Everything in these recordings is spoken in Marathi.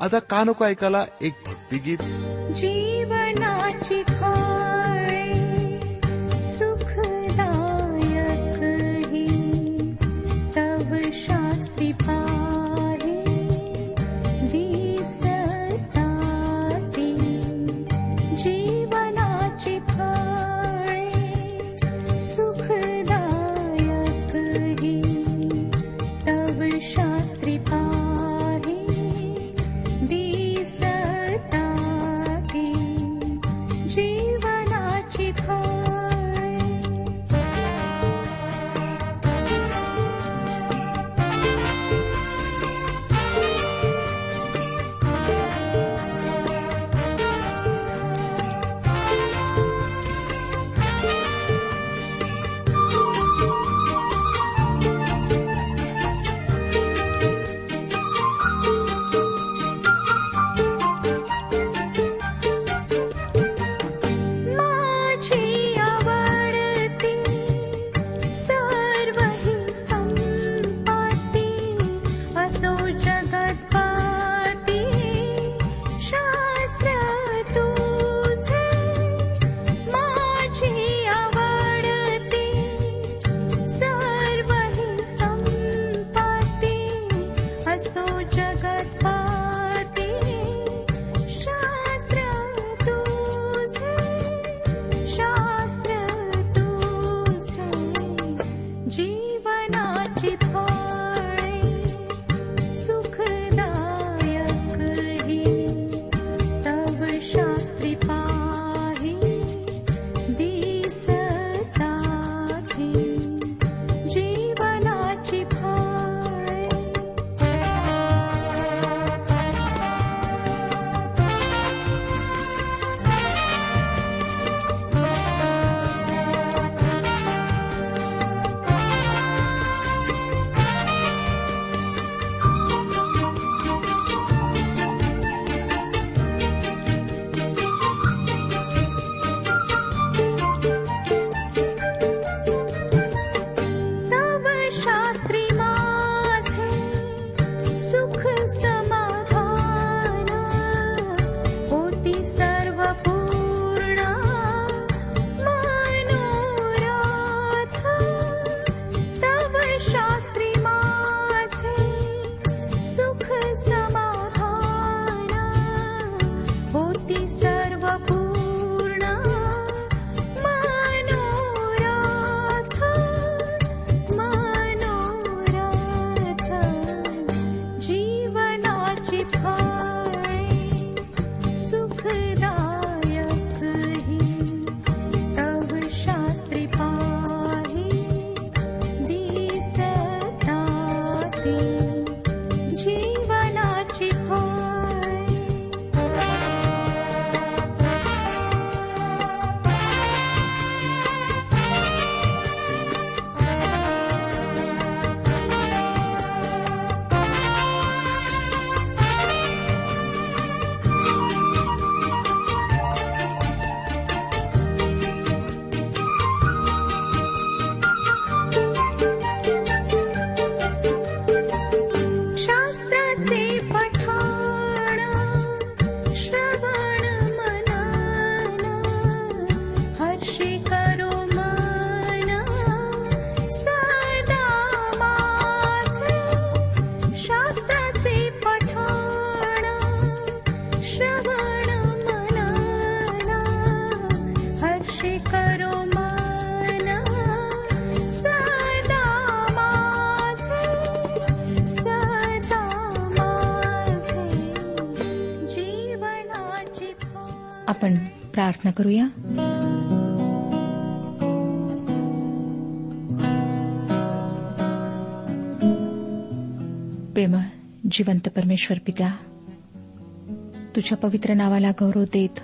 आता का नको ऐकायला? एक भक्तिगीत. जीवनाची फळे करूया? प्रेमळ जिवंत परमेश्वर पित्या तुझ्या पवित्र नावाला गौरव देत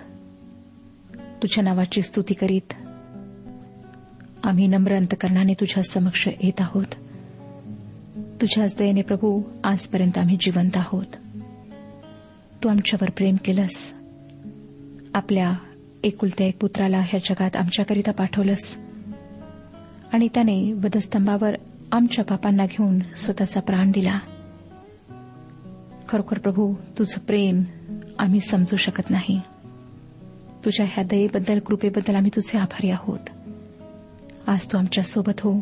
तुझ्या नावाची स्तुती करीत आम्ही नम्र अंतकरणाने तुझ्या समक्ष येत आहोत. तुझ्याच दयेने प्रभू आजपर्यंत आम्ही जिवंत आहोत. तू आमच्यावर प्रेम केलंस. आपल्या एकुलत्या एक पुत्राला ह्या जगात आमच्याकरिता पाठवलंस. आणि त्याने वधस्तंभावर आमच्या पापांना घेऊन स्वतःचा प्राण दिला. खरोखर प्रभू तुझं प्रेम आम्ही समजू शकत नाही. तुझ्या ह्या दयेबद्दल कृपेबद्दल आम्ही तुझे आभारी आहोत. आज तू आमच्यासोबत हो.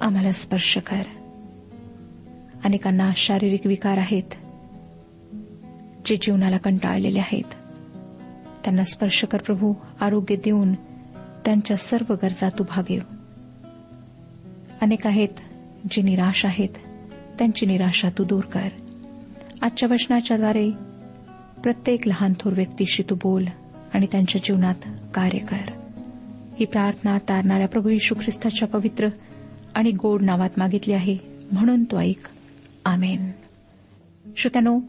आम्हाला स्पर्श कर. अनेकांना शारीरिक विकार आहेत जे जीवनाला कंटाळलेले आहेत. त्यांना स्पर्श कर प्रभू. आरोग्य देऊन त्यांच्या सर्व गरजा तू भागेव अनेक आहेत जे निराश आहेत. त्यांची निराशा तू दूर कर. आजच्या वचनाच्याद्वारे प्रत्येक लहान थोर व्यक्तीशी तू बोल आणि त्यांच्या जीवनात कार्य कर. ही प्रार्थना तारणाऱ्या प्रभू यशू ख्रिस्ताच्या पवित्र आणि गोड नावात मागितली आहे. म्हणून तो ऐक. आमेन. श्रोत्यानो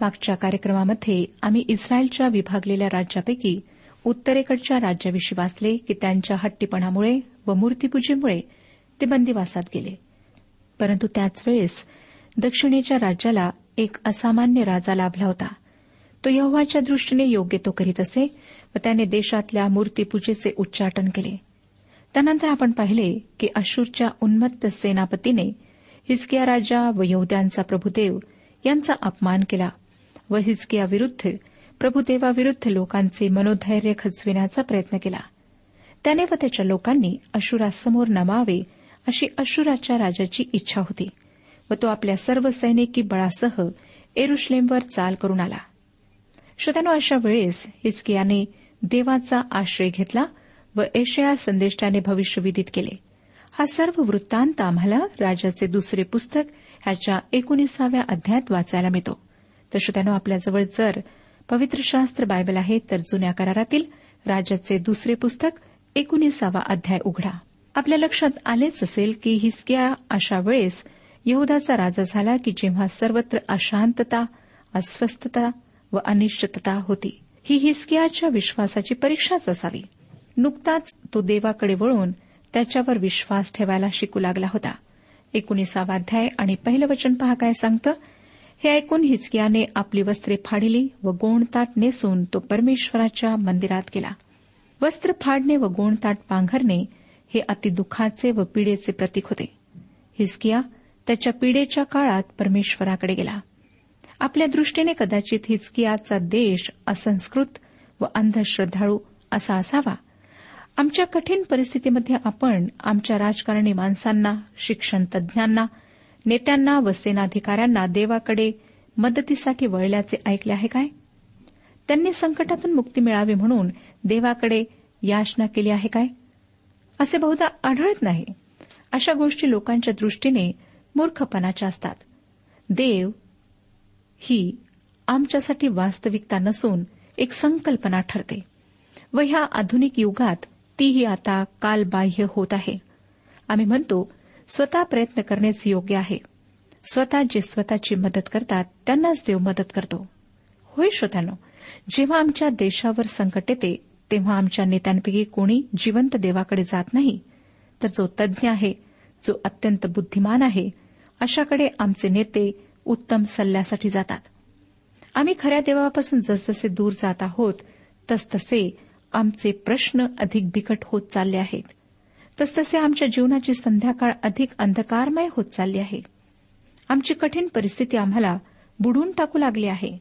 मागच्या कार्यक्रमामध्ये आम्ही इस्रायलच्या विभागलेल्या राज्यापैकी उत्तरेकडच्या राज्याविषयी वाचले की त्यांच्या हट्टीपणामुळे व मूर्तीपूजेमुळे ते बंदिवासात गेले. परंतु त्याच वेळेस दक्षिणेच्या राज्याला एक असामान्य राजा लाभला होता. तो यहोवाच्या दृष्टीने योग्य तो करीत असे व त्याने देशातल्या मूर्तीपूजेचे उच्चाटन केले. त्यानंतर आपण पाहिले की अशूरच्या उन्मत्त सेनापतीने हिजकिया राजा व यहद्यांचा प्रभुदेव यांचा अपमान केला. व हिजकियाविरुद्ध प्रभुदेवाविरुद्ध लोकांचे मनोधैर्य खचविण्याचा प्रयत्न केला. त्याने व त्याच्या लोकांनी अशुरासमोर नमावे अशी अशुराच्या राजाची इच्छा होती व तो आपल्या सर्व सैनिकी बळासह एरुश्लेमवर चाल करून आला. श्रोत्यानो अशा वेळेस हिचकियाने देवाचा आश्रय घेतला व एशिया संदेष्टाने भविष्य विदित केले. हा सर्व वृत्तांत आम्हाला राजाचे दुसरे पुस्तक ह्याच्या एकोणीसाव्या अध्यायात वाचायला मिळतो. तर श्रोत्यानो आपल्याजवळ जर पवित्र शास्त्र बायबल आहे तर जुन्या करारातील राजाचे दुसरे पुस्तक एकोणीसावा अध्याय उघडा. आपल्या लक्षात आलेच असेल की हिसक्या अशा वेळेस यहदाचा राजा झाला की जेव्हा सर्वत्र अशांतता अस्वस्थता व अनिश्चितता होती. ही हिसकियाच्या विश्वासाची परीक्षाच असावी. नुकताच तो देवाकडे वळून त्याच्यावर विश्वास ठेवायला शिकू लागला होता. एकोणीसावा अध्याय आणि पहिलं वचन पहा काय सांगतं? हे ऐकून हिचकियाने आपली वस्त्रे फाडिली व गोणताट नेसून तो परमेश्वराच्या मंदिरात गेला. वस्त्र फाडणे व गोणताट पांघरणे हे अतिदुःखाचे व पीडेचे प्रतीक होते. हिचकिया त्याच्या पीडेच्या काळात परमेश्वराकडे गेला. आपल्या दृष्टीने कदाचित हिचकियाचा देश असंस्कृत व अंधश्रद्धाळू असा असावा. आमच्या कठीण परिस्थितीमध्ये आपण आमच्या राजकारणी माणसांना शिक्षण तज्ज्ञांना नेत्यांना व सेनाधिकाऱ्यांना देवाकडे मदतीसाठी वळल्याचे ऐकले आहे काय? त्यांनी संकटातून मुक्ती मिळावी म्हणून देवाकडे याचना केली आहे काय? असे बहुधा आढळत नाही. अशा गोष्टी लोकांच्या दृष्टीने मूर्खपणाच्या असतात. देव ही आमच्यासाठी वास्तविकता नसून एक संकल्पना ठरते. व ह्या आधुनिक युगात तीही आता कालबाह्य होत आहे. आम्ही म्हणतो स्वतः प्रयत्न करणेच योग्य आहे. स्वतः जे स्वतःची मदत करतात त्यांनाच देव मदत करतो. होय श्रोत्यानो जेव्हा आमच्या देशावर संकट येते तेव्हा आमच्या नेत्यांपैकी कोणी जिवंत देवाकडे जात नाही. तर जो तज्ज्ञ आहे जो अत्यंत बुद्धिमान आहे अशाकडे आमचे नेते उत्तम सल्ल्यासाठी जातात. आम्ही खऱ्या देवापासून जसजसे दूर जात आहोत तसतसे आमचे प्रश्न अधिक बिकट होत चालले आहेत. तसतसे आमच्या जीवनाची संध्याकाळ अधिक अंधकारमय होत चालली आहे. आमची कठीण परिस्थिती आम्हाला बुडून टाकू लागली आहे.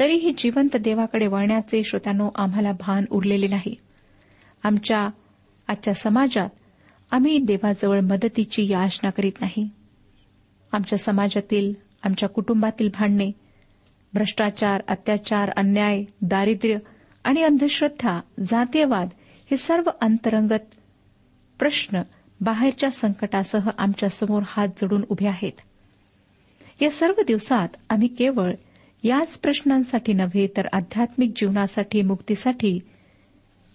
तरीही जिवंत देवाकडे वळण्याचे श्रोत्यानो आम्हाला भान उरलेले नाही. आमच्या आजच्या समाजात आम्ही देवाजवळ मदतीची याचना करीत नाही. आमच्या समाजातील आमच्या कुटुंबातील भांडणे भ्रष्टाचार अत्याचार अन्याय दारिद्र्य आणि अंधश्रद्धा जातीयवाद हे सर्व अंतरंगत प्रश्न बाहेरच्या संकटासह आमच्यासमोर हात जोडून उभे आहेत. या सर्व दिवसात आम्ही केवळ याच प्रश्नांसाठी नव्हे तर आध्यात्मिक जीवनासाठी मुक्तीसाठी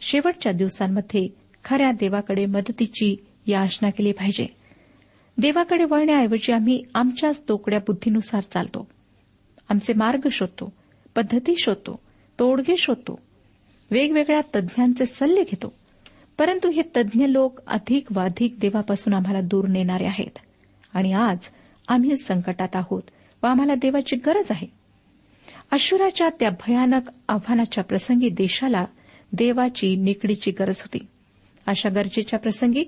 शेवटच्या दिवसांमध्ये खऱ्या देवाकडे मदतीची याचना केली पाहिजे. देवाकडे वळण्याऐवजी आम्ही आमच्याच तोकड्या बुद्धीनुसार चालतो. आमचे मार्ग शोधतो पद्धती शोधतो तोडगे शोधतो वेगवेगळ्या तज्ज्ञांचे सल्ले घेतो. परंतु हे तज्ज्ञ लोक अधिक व अधिक देवापासून आम्हाला दूर नेणारे आहेत. आणि आज आम्ही संकटात आहोत व आम्हाला देवाची गरज आहे. अशुराच्या त्या भयानक आव्हानाच्या प्रसंगी देशाला देवाची निकडीची गरज होती. अशा गरजेच्या प्रसंगी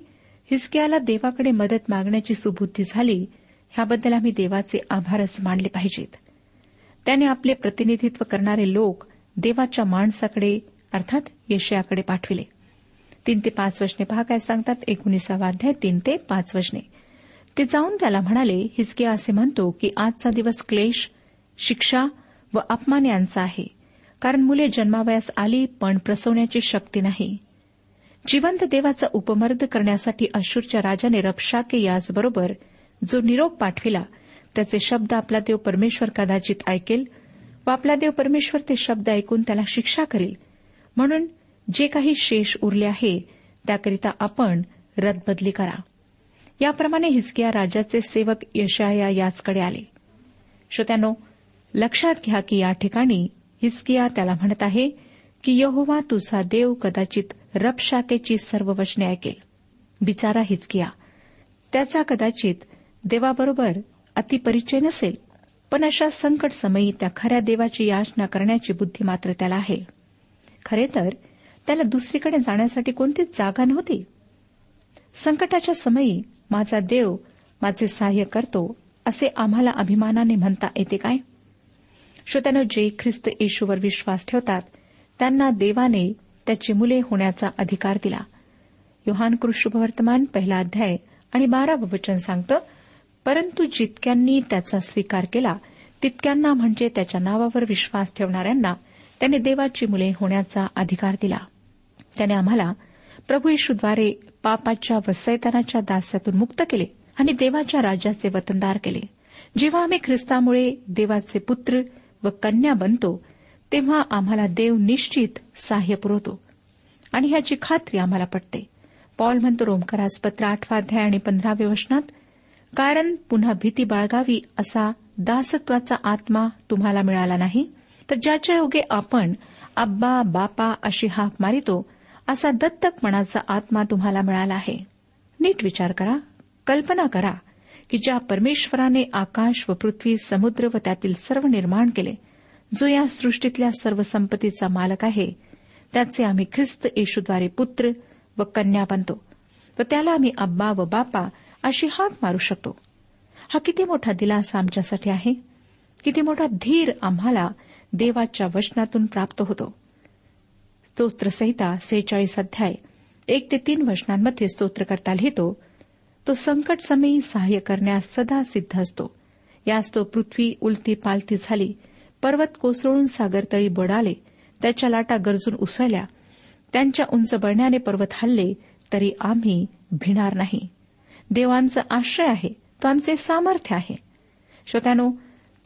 हिसक्याला देवाकडे मदत मागण्याची सुबुद्धी झाली ह्याबद्दल आम्ही देवाचे आभारच मानले पाहिजेत. त्याने आपले प्रतिनिधित्व करणारे लोक देवाच्या माणसाकडे अर्थात यशयाकडे पाठविले. तीन ते पाच वचने पहा काय सांगतात. एकोणीसावा अध्याय तीन ते पाच वचने ते जाऊन त्याला म्हणाले हिचकिया असे म्हणतो की आजचा दिवस क्लेश शिक्षा व अपमान यांचा आहे. कारण मुले जन्मावयास आली पण प्रसवण्याची शक्ती नाही. जिवंत देवाचा उपमर्द करण्यासाठी अशूरच्या राजाने रक्षाके याचबरोबर जो निरोप पाठविला त्याचे शब्द आपला देव परमेश्वर कदाचित ऐकेल व आपला देव परमेश्वर ते शब्द ऐकून त्याला शिक्षा करेल. म्हणून जे काही शेष उरले आहे त्याकरिता आपण रदबदली करा. याप्रमाणे हिस्किया राजाचे सेवक यशाया याचकडे आले. श्रोत्यानो लक्षात घ्या की या ठिकाणी हिस्किया त्याला म्हणत आहे की यहोवा तुझा देव कदाचित रबशाकेची सर्व वचने ऐकेल. बिचारा हिचकिया त्याचा कदाचित देवाबरोबर अतिपरिचय नसेल पण अशा संकट समयी त्या खऱ्या देवाची याचना करण्याची बुद्धी मात्र त्याला आहे. खरे तर त्याला दुसरीकडे जाण्यासाठी कोणतीच जागा नव्हती. संकटाच्या समयी माझा देव माझे सहाय्य करतो असे आम्हाला अभिमानाने म्हणता येते काय? श्रोत्यानं जे ख्रिस्त येशूवर विश्वास ठेवतात त्यांना देवाने त्याची मुले होण्याचा अधिकार दिला. योहान कृष्णवर्तमान पहिला अध्याय आणि बारावं वचन सांगतं परंतु जितक्यांनी त्याचा स्वीकार केला तितक्यांना म्हणजे त्याच्या नावावर विश्वास ठेवणाऱ्यांना त्याने देवाची मुले होण्याचा अधिकार दिला. त्याने आम्हाला प्रभू येशूद्वारे पापाच्या व सैतानाच्या दास्यातून मुक्त केले आणि देवाच्या राज्याचे वतनदार केले. जेव्हा आम्ही ख्रिस्तामुळे देवाचे पुत्र व कन्या बनतो तेव्हा आम्हाला देव निश्चित सहाय्य पुरवतो आणि ह्याची खात्री आम्हाला पटते. पॉल म्हणतो रोमकरास पत्र आठवाध्याय आणि पंधराव्या वचनात कारण पुन्हा भीती बाळगावी असा दासत्वाचा आत्मा तुम्हाला मिळाला नाही तर ज्याच्या योगे आपण अब्बा बापा अशी हाक मारितो असा दत्तकपणाचा आत्मा तुम्हाला मिळाला आहे. नीट विचार करा कल्पना करा की ज्या परमेश्वराने आकाश व पृथ्वी समुद्र व त्यातील सर्व निर्माण केले जो या सृष्टीतल्या सर्व संपत्तीचा मालक आहे त्याचे आम्ही ख्रिस्त येशूद्वारे पुत्र व कन्या बनतो व त्याला आम्ही अब्बा व बापा अशी हाक मारू शकतो. हा किती मोठा दिलासा आमच्यासाठी आहे? किती मोठा धीर आम्हाला देवाच्या वचनातून प्राप्त होतो. स्तोत्रसहिता सेहेचाळीस अध्याय एक ते तीन वचनांमध्ये स्तोत्रकर्ता लिहितो तो संकट समयी सहाय्य करण्यास सदा सिद्ध असतो यास तो पृथ्वी उलती पालती झाली पर्वत कोसळून सागरतळी बडाले त्याच्या लाटा गरजून उसळल्या त्यांच्या उंच बळण्याने पर्वत हल्ले तरी आम्ही भिणार नाही देवांचा आश्रय आहे तो आमचे सामर्थ्य आहे श्रोत्यानो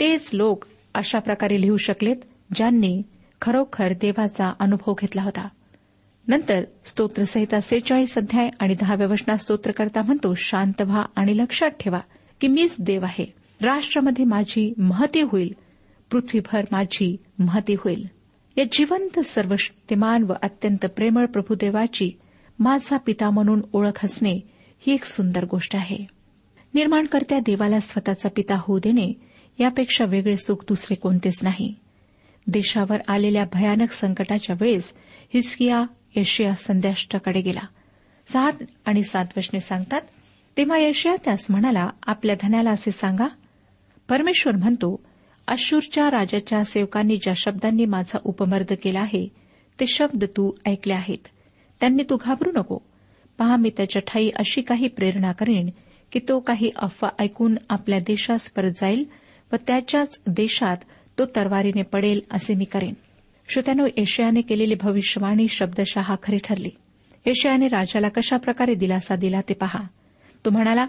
तेच लोक अशा प्रकारे लिहू शकलेत ज्यांनी खरोखर देवाचा अनुभव घेतला होता. नंतर स्तोत्रसहिता सेहेचाळीस अध्याय आणि दहाव्या वचनात स्तोत्रकर्ता म्हणतो शांत व्हा आणि लक्षात ठेवा की मीच देव आहे. राष्ट्रामध्ये माझी महती होईल. पृथ्वीभर माझी महती होईल. या जिवंत सर्वशक्तिमान व अत्यंत प्रेमळ प्रभुदेवाची माझा पिता म्हणून ओळख असणे ही एक सुंदर गोष्ट आहे. निर्माणकर्त्या देवाला स्वतःचा पिता होऊ देणे यापेक्षा वेगळे सुख दुसरे कोणतेच नाही. देशावर आलेल्या भयानक संकटाच्या वेळेस हिस्किया यशिया संध्याष्टाकडे गेला. सात आणि सात वचने सांगतात. तेव्हा यशिया त्यास म्हणाला आपल्या धन्याला असे सांगा. परमेश्वर म्हणतो अशूरच्या राजाच्या सेवकांनी ज्या शब्दांनी माझा उपमर्द केला आहे ते शब्द तू ऐकले आहेत. त्यांनी तू घाबरू नको. पहा मी त्याच्या ठाई अशी काही प्रेरणा करीन की तो काही अफवा ऐकून आपल्या देशास परत जाईल व त्याच्याच देशात तो तरवारीने पडेल असे मी करेन. श्रोत्यानो एशियाने केलेली भविष्यवाणी शब्दशः खरी ठरली. एशियाने राजाला कशा प्रकारे दिलासा दिला ते पहा. तो म्हणाला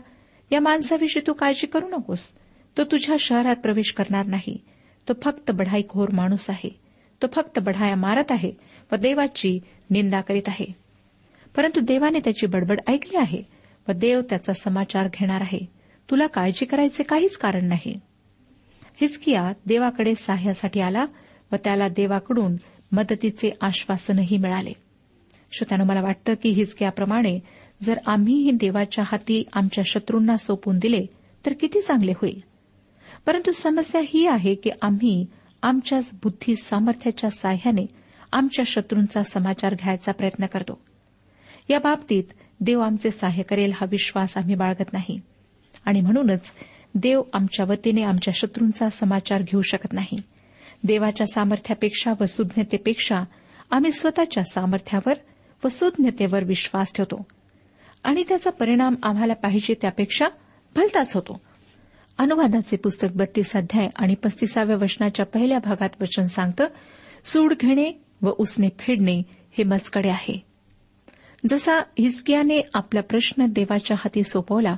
या माणसाविषयी तू काळजी करू नकोस. तो तुझ्या शहरात प्रवेश करणार नाही. तो फक्त बढाईखोर माणूस आहे. तो फक्त बढाया मारत आहे व देवाची निंदा करीत आहे. परंतु देवाने त्याची बडबड ऐकली आहे व देव त्याचा समाचार घेणार आहे. तुला काळजी करायचे काहीच कारण नाही. हिचकिया देवाकडे सहाय्यासाठी आला व त्याला देवाकडून मदतीचे आश्वासनही मिळाले. श्रोत्यानं मला वाटतं की हिचकियाप्रमाणे जर आम्हीही देवाच्या हाती आमच्या शत्रूंना सोपून दिले तर किती चांगले होईल? परंतु समस्या ही आहे की आम्ही आमच्याच बुद्धी सामर्थ्याच्या साह्याने आमच्या शत्रूंचा समाचार घ्यायचा प्रयत्न करतो. या बाबतीत देव आमचे सहाय्य करेल हा विश्वास आम्ही बाळगत नाही. आणि म्हणूनच देव आमच्या वतीने आमच्या शत्रूंचा समाचार घेऊ शकत नाही. देवाच्या सामर्थ्यापेक्षा व सुज्ञतेपेक्षा आम्ही स्वतःच्या सामर्थ्यावर व सुज्ञतेवर विश्वास ठेवतो. आणि त्याचा परिणाम आम्हाला पाहिजे त्यापेक्षा भलताच होतो. अनुवादाचे पुस्तक बत्तीस अध्याय आणि पस्तीसाव्या वचनाच्या पहिल्या भागात वचन सांगतं सूड घेणे व उसने फेडणे हे मस्कडे आहे. जसा हिजकियाने आपला प्रश्न देवाच्या हाती सोपवला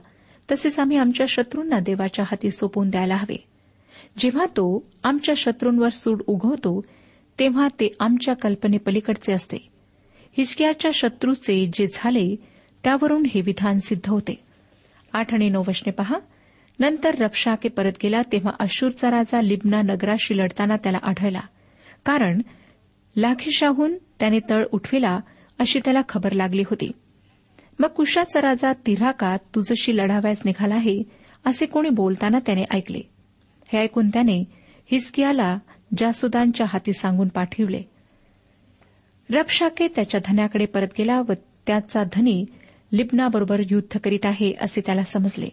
तसेच आम्ही आमच्या शत्रूंना देवाच्या हाती सोपवून द्यायला हवे. जेव्हा तो आमच्या शत्रूंवर सूड उगवतो तेव्हा ते आमच्या कल्पनेपलीकडचे असते. हिचक्याच्या शत्रूचे जे झाले त्यावरून हे विधान सिद्ध होते. आठ आणि नऊ वशने पहा. नंतर रबशाके परत गेला तेव्हा अशूरचा राजा लिबना नगराशी लढताना त्याला आढळला. कारण लाखिशाहून त्याने तळ उठविला अशी त्याला खबर लागली होती. मग कुशाचा राजा तिराकात तुझशी लढाव्यास निघाला आहे असे कोणी बोलताना त्याने ऐकले. हे ऐकून त्याने हिसकियाला जासुदांच्या हाती सांगून पाठविले. रबशाके त्याच्या धन्याकडे परत गेला व त्याचा धनी लिबनाबरोबर युद्ध करीत आहे असे त्याला समजले.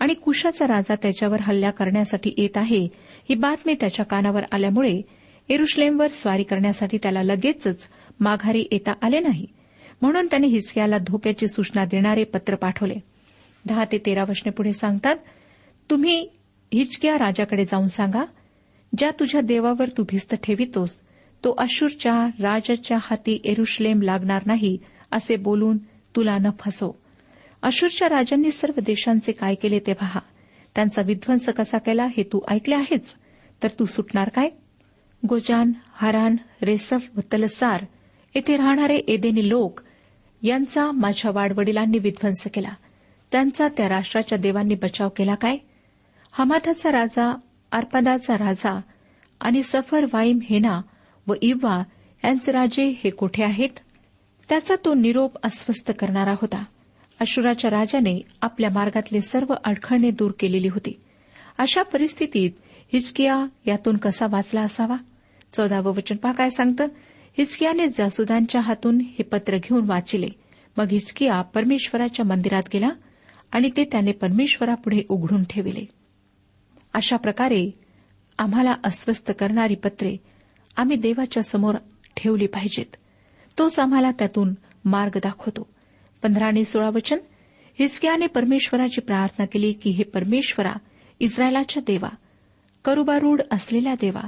आणि कुशाचा राजा त्याच्यावर हल्ला करण्यासाठी येत आहे ही बातमी त्याच्या कानावर आल्यामुळे एरुश्लेमवर स्वारी करण्यासाठी त्याला लगेचच माघारी येता आले नाही. म्हणून त्याने हिसक्याला धोक्याची सूचना देणारे पत्र पाठवले. दहा ते तेरा वर्षने पुढे सांगतात तुम्ही हिचक्या राजाकडे जाऊन सांगा. ज्या तुझ्या देवावर तू भिस्त ठेवितोस तो अशूरच्या राजाच्या हाती एरुश्लेम लागणार नाही असे बोलून तुला न फसो अशूरच्या राजांनी सर्व देशांचे काय केले ते पहा. त्यांचा विध्वंस कसा केला हे तू ऐकले आहेच तर तू सुटणार काय? गोजान हरान रेसफ व तलसार येथे राहणारे एदेनी लोक यांचा माझ्या वाडवडिलांनी विध्वंस केला. त्यांचा त्या राष्ट्राच्या देवांनी बचाव केला काय? हमाथाचा राजा अर्पदाचा राजा आणि सफर वाईम हेना व इव्वा यांचे राजे हे कोठे आहेत? त्याचा तो निरोप अस्वस्थ करणारा होता. अशुराच्या राजाने आपल्या मार्गातले सर्व अडखळणे दूर केलेली होती. अशा परिस्थितीत हिचकिया यातून कसा वाचला असावा? चौदावं वचन पहा काय सांगतं? हिचकियाने जासुदांच्या हातून हे पत्र घेऊन वाचिले. मग हिचकिया परमेश्वराच्या मंदिरात गेला आणि ते त्याने परमेश्वरापुढे उघडून ठेविले. अशा प्रकारे आम्हाला अस्वस्थ करणारी पत्रे आम्ही देवाच्या समोर ठेवली पाहिजेत. तोच आम्हाला त्यातून मार्ग दाखवतो. पंधरा आणि सोळा वचन हिचकियाने परमेश्वराची प्रार्थना केली की हे परमेश्वरा इस्रायलाच्या देवा करुबारूढ असलेल्या देवा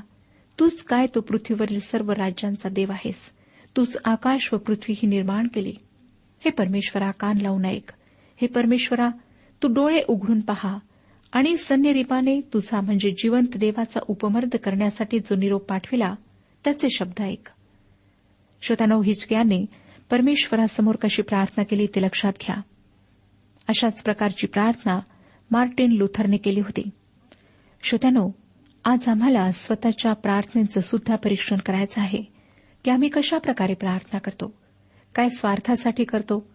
तूच काय तो पृथ्वीवरील सर्व राज्यांचा देव आहेस? तूच आकाश व पृथ्वी ही निर्माण केली? हे परमेश्वरा कान लावून ऐक हे परमेश्वरा तू डोळे उघडून पहा आणि सन्यरिपाने तुझा म्हणजे जिवंत देवाचा उपमर्द करण्यासाठी जो निरोप पाठविला त्याचे शब्द ऐक. श्रोतानव हिचक्याने परमेश्वरासमोर कशी प्रार्थना केली ते लक्षात घ्या. अशाच प्रकारची प्रार्थना मार्टिन लुथरने केली होती. श्रोत्यानो आज आम्हाला स्वतःच्या प्रार्थनेचं सुद्धा परीक्षण करायचं आहे की आम्ही कशा प्रकारे प्रार्थना करतो? काय स्वार्थासाठी करतो?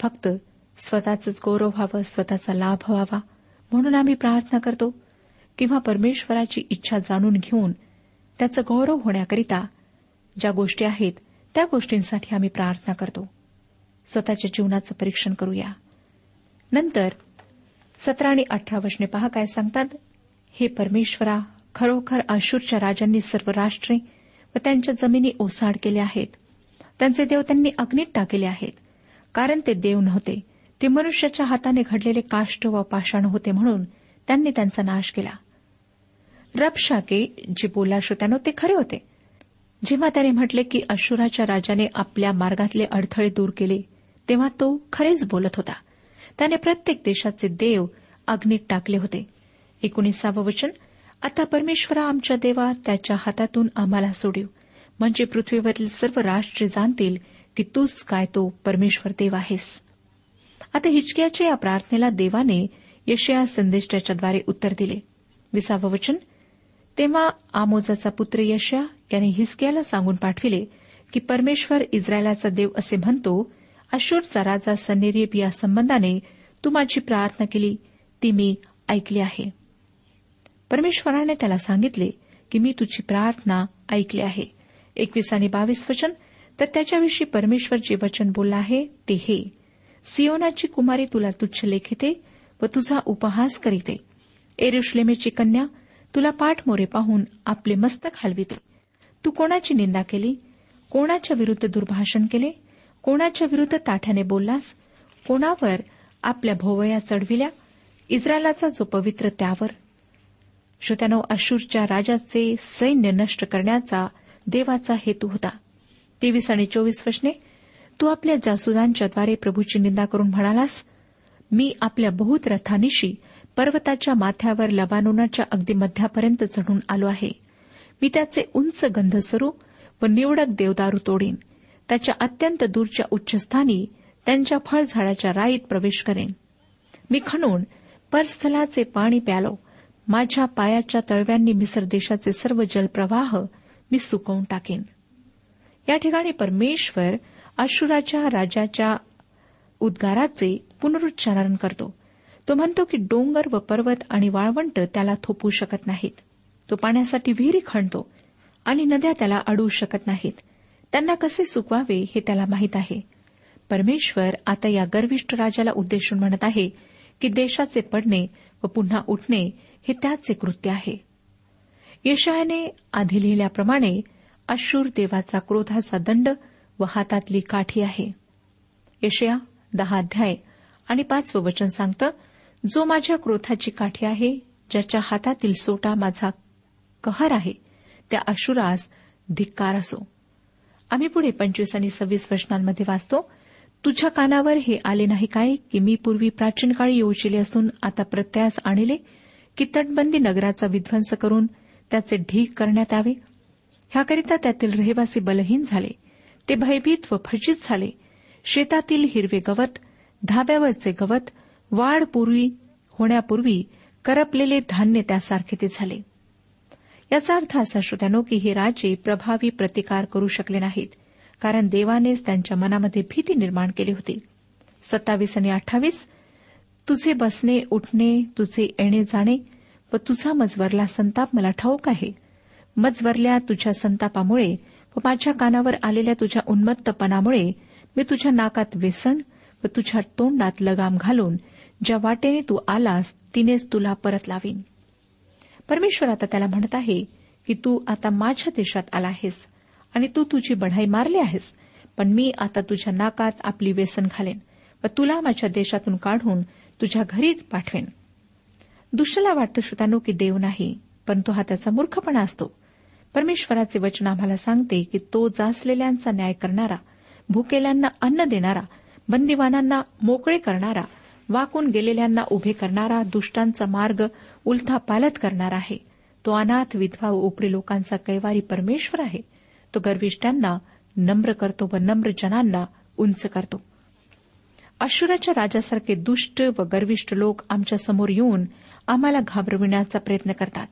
फक्त स्वतःचंच गौरव व्हावं स्वतःचा लाभ व्हावा म्हणून आम्ही प्रार्थना करतो किंवा परमेश्वराची इच्छा जाणून घेऊन त्याचं गौरव होण्याकरिता ज्या गोष्टी आहेत त्या गोष्टींसाठी आम्ही प्रार्थना करतो. स्वतःच्या जीवनाचं परीक्षण करूया. नंतर सतरा आणि अठरा वचने पहा काय सांगतात? हे परमेश्वरा खरोखर आशूरच्या राजांनी सर्व राष्ट्रे व त्यांच्या जमिनी ओसाड केल्या आहेत. त्यांचे देव त्यांनी अग्नीत टाकले आहेत. कारण ते देव नव्हते. ते मनुष्याच्या हाताने घडलेले काष्ट व पाषाण होते म्हणून त्यांनी त्यांचा नाश केला. रबशाके जे बोला श्रोत्यानो ते खरे होते. जेव्हा त्याने म्हटले की अशुराच्या राजाने आपल्या मार्गातले अडथळे दूर केले तेव्हा तो खरेच बोलत होता. त्याने प्रत्येक देशाचे देव अग्नीत टाकले होते. एकोणीसावं वचन आता परमेश्वरा आमच्या देवा त्याच्या हातातून आम्हाला सोडीव. म्हणजे पृथ्वीवरील सर्व राष्ट्रे जाणतील की तूच काय तो परमेश्वर देव आहेस. आता हिचक्याच्या या प्रार्थनेला देवाने यशया संदेष्टाच्याद्वारे उत्तर दिले. विसावं वचन? तेव्हा आमोजाचा पुत्र यशया याने हिसक्याला सांगून पाठविले की परमेश्वर इस्रायलाचा देव असे म्हणतो अशूरचा राजा सन्नेरीब या संबंधाने तू माझी प्रार्थना केली ती मी ऐकली आहे. परमेश्वराने त्याला सांगितले की मी तुझी प्रार्थना ऐकली आहे. एकवीस आणि बावीस वचन तर त्याच्याविषयी परमेश्वर जे वचन बोलला आहे ते हे. सियोनाची कुमारी तुला तुच्छ लेखिते व तुझा उपहास करीते. एरुश्लेमेची कन्या तुला पाठमोरे पाहून आपले मस्तक हलविते. तू कोणाची निंदा केली? कोणाच्या विरुद्ध दुर्भाषण केले? कोणाच्या विरुद्ध ताठ्याने बोललास? कोणावर आपल्या भोवया चढविल्या? इस्रायलाचा जो पवित्र त्यावर श्रोत्यानो अशूरच्या राजाचे सैन्य नष्ट करण्याचा देवाचा हेतू होता. तेवीस आणि चोवीस वचने तू आपल्या जासुदांच्याद्वारे प्रभूची निंदा करून म्हणालास मी आपल्या बहुत रथानिशी पर्वताच्या माथ्यावर लबानोनाच्या अगदी मध्यापर्यंत चढून आलो आहे. मी त्याचे उंच गंधस्वरू व निवडक देवदारू तोडीन. त्याच्या अत्यंत दूरच्या उच्चस्थानी त्यांच्या फळझाडाच्या राईत प्रवेश करेन. मी खणून परस्थलाचे पाणी प्यालो. माझ्या पायाच्या तळव्यांनी मिसर देशाचे सर्व जलप्रवाह मी सुकवून टाकेन. या ठिकाणी परमेश्वर अशुराच्या राजाच्या उद्गाराचे पुनरुच्चारण करतो. तो म्हणतो की डोंगर व पर्वत आणि वाळवंट त्याला थोपू शकत नाहीत. तो पाण्यासाठी विहिरी खणतो आणि नद्या त्याला अडवू शकत नाहीत. त्यांना कसे सुकवावे हे त्याला माहीत आहे. परमेश्वर आता या गर्विष्ठ राजाला उद्देशून म्हणत आहे की देशाचे पडणे व पुन्हा उठणे हे त्याचे कृत्य आहे. यशयाने आधी लिहिल्याप्रमाणे अशूर देवाचा क्रोधाचा दंड व हातातली काठी आहे. यशया दहा अध्याय आणि पाचवं वचन सांगतं जो माझ्या क्रोधाची काठी आहे ज्याच्या हातातील सोटा माझा कहर आहे त्या अशुरास धिक्कार असो. आम्ही पुढे पंचवीस आणि सव्वीस वचनांमध्ये वाचतो तुझ्या कानावर हे आले नाही काय की मी पूर्वी प्राचीन काळी येऊचिले असून आता प्रत्यास आणले? की तटबंदी नगराचा विध्वंस करून त्याचे ढीक करण्यात यावे ह्याकरिता त्यातील रहिवासी बलहीन झाले. ते भयभीत व फजित झाले. शेतातील हिरवे गवत धाब्यावरचे गवत वाढ पूर्वी होण्यापूर्वी करपलेले धान्य त्यासारखे ते झाले. याचा अर्थ असा श्रोत्यानो की हे राजे प्रभावी प्रतिकार करू शकले नाहीत कारण देवानेच त्यांच्या मनामध्ये भीती निर्माण केली होती. सत्तावीस आणि अठ्ठावीस तुझे बसणे उठणे तुझे येणे जाणे व तुझा मजवरला संताप मला ठाऊक आहे. मजवरल्या तुझ्या संतापामुळे व माझ्या कानावर आलेल्या तुझ्या उन्मत्तपणामुळे मी तुझ्या नाकात व्यसन व तुझ्या तोंडात लगाम घालून ज्या वाटेने तू आलास तिनेच तुला परत लावीन. परमेश्वर आता त्याला म्हणत आहे की तू आता माझ्या देशात आला आहेस आणि तू तुझी बढाई मारली आहेस पण मी आता तुझ्या नाकात आपली व्यसन घालेन व तुला माझ्या देशातून काढून तुझ्या घरी पाठवेन. दुष्टला वाटतं श्रोतानो की देव नाही परंतु हा त्याचा मूर्खपणा असतो. परमेश्वराचे वचन आम्हाला सांगते की तो जासलेल्यांचा न्याय करणारा भुकेल्यांना अन्न देणारा बंदिवानांना मोकळे करणारा वाकून गेलेल्यांना उभे करणारा दुष्टांचा मार्ग उलथा पालत करणारा आहे. तो अनाथ विधवा व उपरी लोकांचा कैवारी परमेश्वर आहे. तो गर्विष्ठांना नम्र करतो व नम्र जनांना उंच करतो. अशुराच्या राजासारखे दुष्ट व गर्विष्ठ लोक आमच्यासमोर येऊन आम्हाला घाबरविण्याचा प्रयत्न करतात.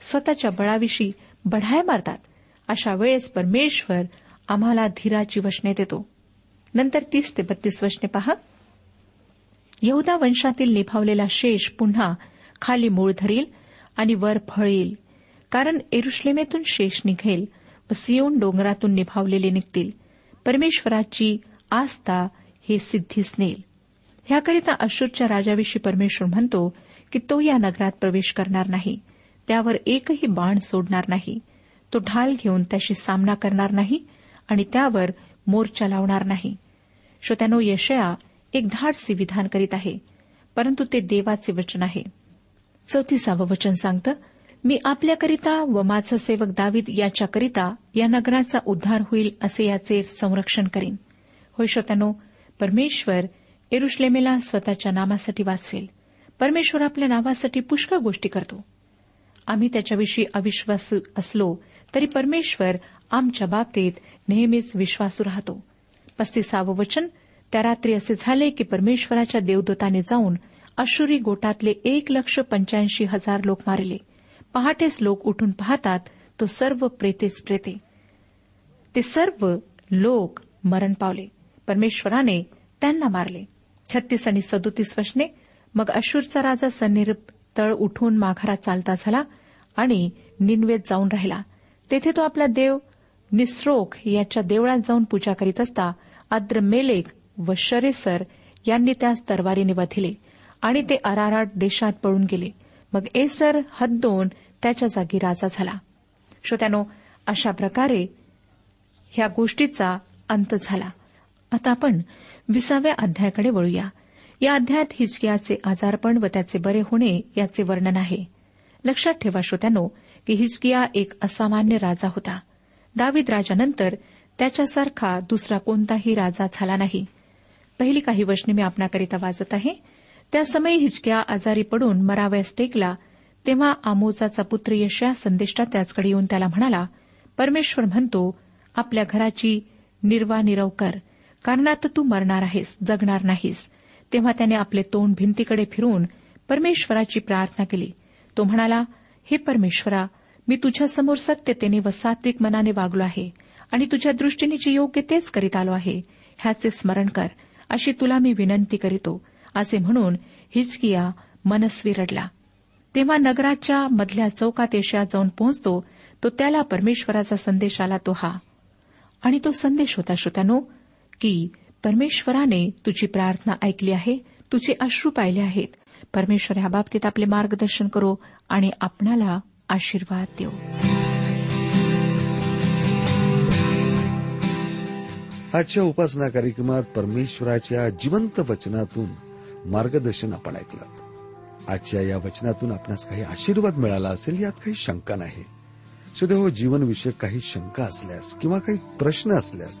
स्वतःच्या बळाविषयी बढाया मारतात. अशा वेळेस परमेश्वर आम्हाला धीराची वचने देतो. नंतर तीस ते बत्तीस वचने पहा. यहुदा वंशातील निभावलेला शेष पुन्हा खाली मूळ धरील आणि वर फळेल. कारण एरुश्लेमेतून शेष निघेल व सियोन डोंगरातून निभावलेले निघतील. परमेश्वराची आस्था हे सिद्धीस नेल ह्याकरिता अशूरच्या राजाविषयी परमेश्वर म्हणतो की तो या नगरात प्रवेश करणार नाही. त्यावर एकही बाण सोडणार नाही. तो ढाल घेऊन त्याशी सामना करणार नाही आणि त्यावर मोर्चा लावणार नाही. श्रोत्यानो यशया एक धाडसी विधान करीत आहे परंतु ते देवाचे वचन आहे. चौतीसावं वचन सांगतं मी आपल्याकरिता व माझा सेवक दावीद याच्याकरिता या नगराचा उद्धार होईल असे याचे संरक्षण करीन. होय श्रोत्यानो परमेश्वर एरुश्लेमेला स्वतःच्या नामासाठी वाचवेल. परमेश्वर आपल्या नावासाठी पुष्कळ गोष्टी करतो. आम्ही त्याच्याविषयी अविश्वास असलो तरी परमेश्वर आमच्या बाबतीत नेहमीच विश्वासू राहतो. पस्तीसावं वचन त्या रात्री असे झाले की परमेश्वराच्या देवदूताने जाऊन अशुरी गोटातले एक लक्ष पंच्याऐंशी हजार लोक मारले. पहाटेच लोक उठून पाहतात तो सर्व प्रेतेच प्रेते. ते सर्व लोक मरण पावले. परमेश्वराने त्यांना मारले. छत्तीस आणि सदोतीस वशने मग अशूरचा राजा सन्निर तळ उठून माघारा चालता झाला आणि निन्वेद जाऊन राहिला. तेथे तो आपला देव निस्रोख याच्या देवळात जाऊन पूजा करीत असता आद्र मेलेक व शरेसर यांनी त्यास तरवारीने वधिले आणि ते अराराट देशात पळून गेले. मग एसर हद्दोन त्याच्या जागी राजा झाला. श्रोत्यानो अशा प्रकारे ह्या गोष्टीचा अंत झाला. आता आपण विसाव्या अध्यायाकडे वळूया. या अध्यायात हिचकियाचे आजारपण व त्याचे बरे होणे याचे वर्णन आहे. लक्षात ठेवा श्रोत्यानो की हिचकिया एक असामान्य राजा होता. दावीद राजानंतर त्याच्यासारखा दुसरा कोणताही राजा झाला नाही. पहिली काही वचने मी आपणाकरिता वाजत आहे. त्या समयी हिचक्या आजारी पडून मराव्यास टेकला तेव्हा आमोजाचा पुत्र यशया संदेष्टा त्याचकडे येऊन त्याला म्हणाला परमेश्वर म्हणतो आपल्या घराची निर्वानिरव कर. कारण आता तू मरणार आहेस जगणार नाहीस. तेव्हा त्याने आपले तोंड भिंतीकडे फिरून परमेश्वराची प्रार्थना केली. तो म्हणाला हे परमेश्वरा मी तुझ्यासमोर सत्यतेने व सात्विक मनाने वागलो आहे आणि तुझ्या दृष्टीने जे योग्य तेच करीत आलो आहे ह्याचे स्मरण कर. अशी तुला मी विनंती करीतो. असे म्हणून हिचकिया मनस्वी रडला. तेव्हा नगराच्या मधल्या चौकात येशया जाऊन पोहोचतो तो त्याला परमेश्वराचा संदेश आला तो हा. आणि तो संदेश होता श्रोत्यानो की परमेश्वराने तुझी प्रार्थना ऐकली आहे तुझे अश्रू पाहिले आहेत. परमेश्वर या बाबतीत आपले मार्गदर्शन करो आणि आपणाला आशीर्वाद देऊ आजच्या उपासना कार्यक्रमात परमेश्वराच्या जिवंत वचनातून मार्गदर्शन आपण ऐकलं. आजच्या या वचनातून आपणास काही आशीर्वाद मिळाला असेल यात काही शंका नाही. सुदैव हो, जीवनविषयक काही शंका असल्यास किंवा काही प्रश्न असल्यास